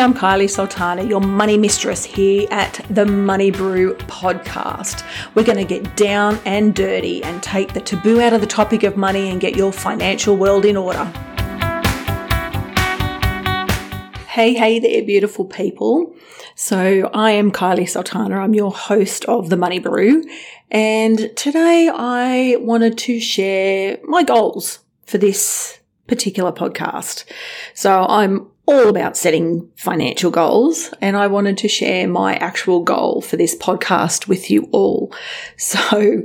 I'm Kylie Sultana, your money mistress here at the Money Brew podcast. We're going to get down and dirty and take the taboo out of the topic of money and get your financial world in order. Hey, hey there, beautiful people. So, I am Kylie Sultana. I'm your host of the Money Brew. And today I wanted to share my goals for this particular podcast. So, I'm all about setting financial goals and I wanted to share my actual goal for this podcast with you all. So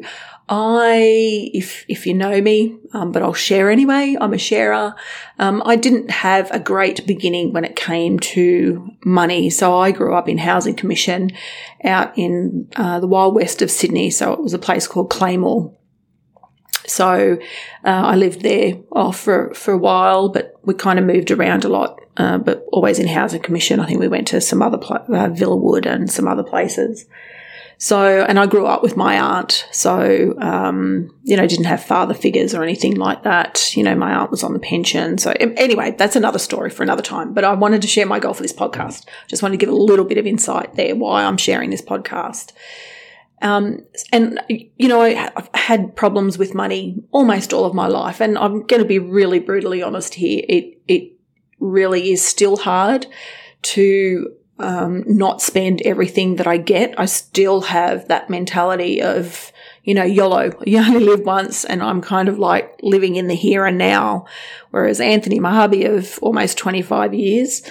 I, if, if you know me, um, but I'll share anyway. I'm a sharer. Um, I didn't have a great beginning when it came to money. So I grew up in housing commission out in uh, the wild west of Sydney. So it was a place called Claymore. So uh, I lived there oh, for for a while, but we kind of moved around a lot, uh, but always in housing commission. I think we went to some other uh, Villawood and some other places. So, and I grew up with my aunt, so um, you know, didn't have father figures or anything like that. You know, my aunt was on the pension. So, anyway, that's another story for another time. But I wanted to share my goal for this podcast. Just wanted to give a little bit of insight there why I'm sharing this podcast. Um, and, you know, I've had problems with money almost all of my life. And I'm going to be really brutally honest here. It, it really is still hard to, um, not spend everything that I get. I still have that mentality of, you know, YOLO, you only live once. And I'm kind of like living in the here and now. Whereas Anthony, my hubby of almost 25 years,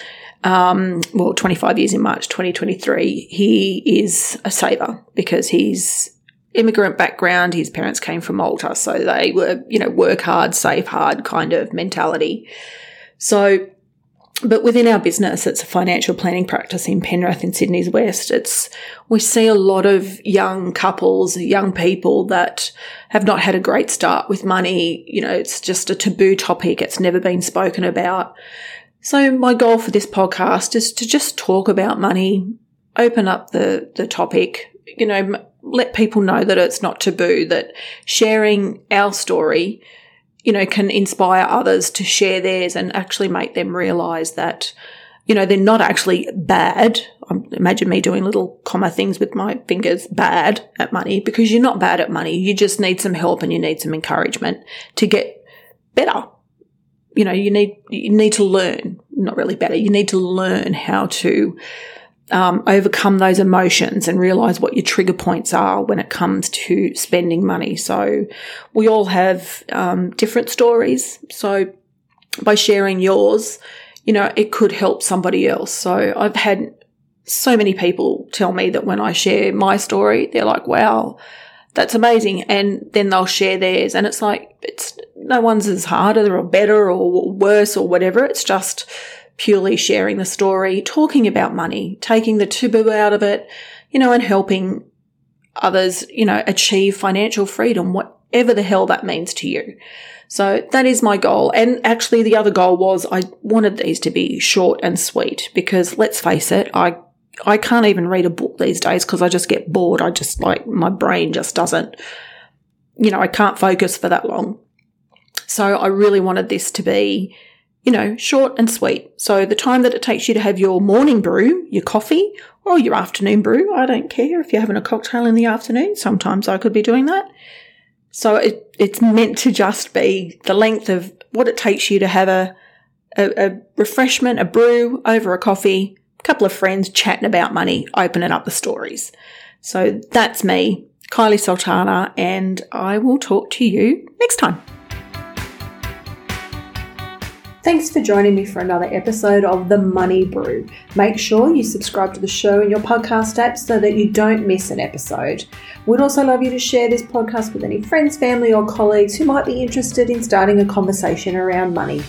um, well, 25 years in March 2023, he is a saver because he's immigrant background. His parents came from Malta. So they were, you know, work hard, save hard kind of mentality. So, but within our business, it's a financial planning practice in Penrith in Sydney's West. It's, we see a lot of young couples, young people that have not had a great start with money. You know, it's just a taboo topic. It's never been spoken about. So my goal for this podcast is to just talk about money, open up the, the topic, you know, let people know that it's not taboo, that sharing our story, you know, can inspire others to share theirs and actually make them realize that, you know, they're not actually bad. Um, imagine me doing little comma things with my fingers, bad at money, because you're not bad at money. You just need some help and you need some encouragement to get better you know, you need, you need to learn, not really better, you need to learn how to um, overcome those emotions and realize what your trigger points are when it comes to spending money. So we all have um, different stories. So by sharing yours, you know, it could help somebody else. So I've had so many people tell me that when I share my story, they're like, wow, that's amazing. And then they'll share theirs. And it's like, it's no one's as harder or better or worse or whatever. It's just purely sharing the story, talking about money, taking the taboo out of it, you know, and helping others, you know, achieve financial freedom, whatever the hell that means to you. So that is my goal. And actually the other goal was I wanted these to be short and sweet because let's face it, I I can't even read a book these days because I just get bored. I just like my brain just doesn't, you know, I can't focus for that long. So I really wanted this to be, you know, short and sweet. So the time that it takes you to have your morning brew, your coffee, or your afternoon brew, I don't care if you're having a cocktail in the afternoon. Sometimes I could be doing that. So it, it's meant to just be the length of what it takes you to have a, a, a refreshment, a brew over a coffee a couple of friends chatting about money, opening up the stories. So that's me, Kylie Sultana, and I will talk to you next time. Thanks for joining me for another episode of The Money Brew. Make sure you subscribe to the show in your podcast app so that you don't miss an episode. We'd also love you to share this podcast with any friends, family, or colleagues who might be interested in starting a conversation around money.